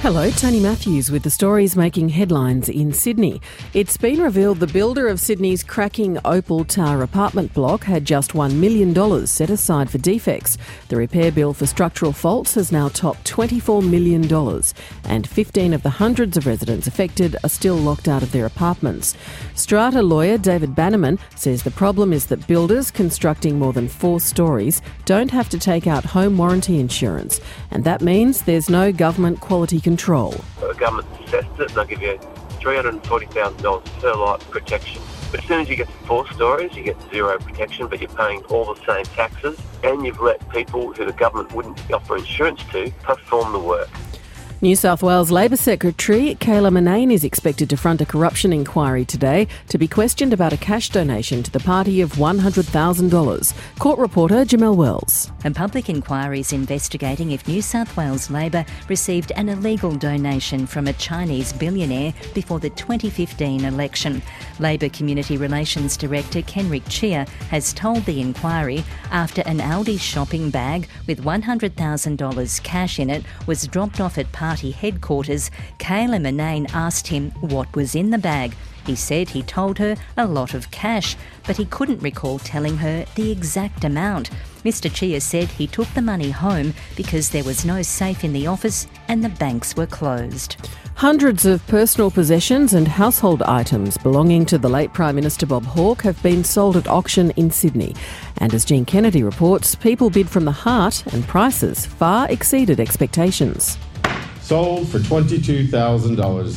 Hello, Tony Matthews with the stories making headlines in Sydney. It's been revealed the builder of Sydney's cracking Opal Tower apartment block had just $1 million set aside for defects. The repair bill for structural faults has now topped $24 million, and 15 of the hundreds of residents affected are still locked out of their apartments. Strata lawyer David Bannerman says the problem is that builders constructing more than four stories don't have to take out home warranty insurance, and that means there's no government quality control. The government assessed it and they'll give you $340,000 per light protection. But as soon as you get to four stories, you get zero protection, but you're paying all the same taxes, and you've let people who the government wouldn't offer insurance to perform the work. New South Wales Labor Secretary Kaila Murnain is expected to front a corruption inquiry today to be questioned about a cash donation to the party of $100,000. Court reporter Jamelle Wells. A public inquiry is investigating if New South Wales Labor received an illegal donation from a Chinese billionaire before the 2015 election. Labor Community Relations Director Kenrick Cheah has told the inquiry after an Aldi shopping bag with $100,000 cash in it was dropped off at party headquarters, Kaila Murnain asked him what was in the bag. He said he told her a lot of cash, but he couldn't recall telling her the exact amount. Mr. Cheah said he took the money home because there was no safe in the office and the banks were closed. Hundreds of personal possessions and household items belonging to the late Prime Minister Bob Hawke have been sold at auction in Sydney. And as Jean Kennedy reports, people bid from the heart and prices far exceeded expectations sold for $22,000.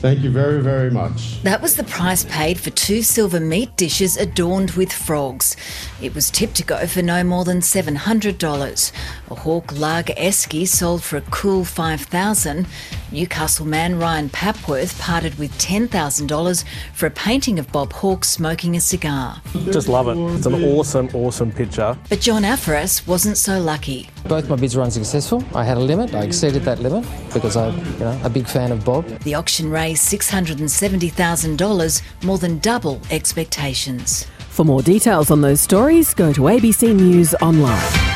Thank you very, very much. That was the price paid for two silver meat dishes adorned with frogs. It was tipped to go for no more than $700. A Hawke Lager Esky sold for a cool $5,000. Newcastle man Ryan Papworth parted with $10,000 for a painting of Bob Hawke smoking a cigar. Just love it. It's an awesome, awesome picture. But John Afaras wasn't so lucky. Both my bids were unsuccessful. I had a limit. I exceeded that limit because I'm you know, a big fan of Bob. The auction raised $670,000, more than double expectations. For more details on those stories, go to ABC News Online.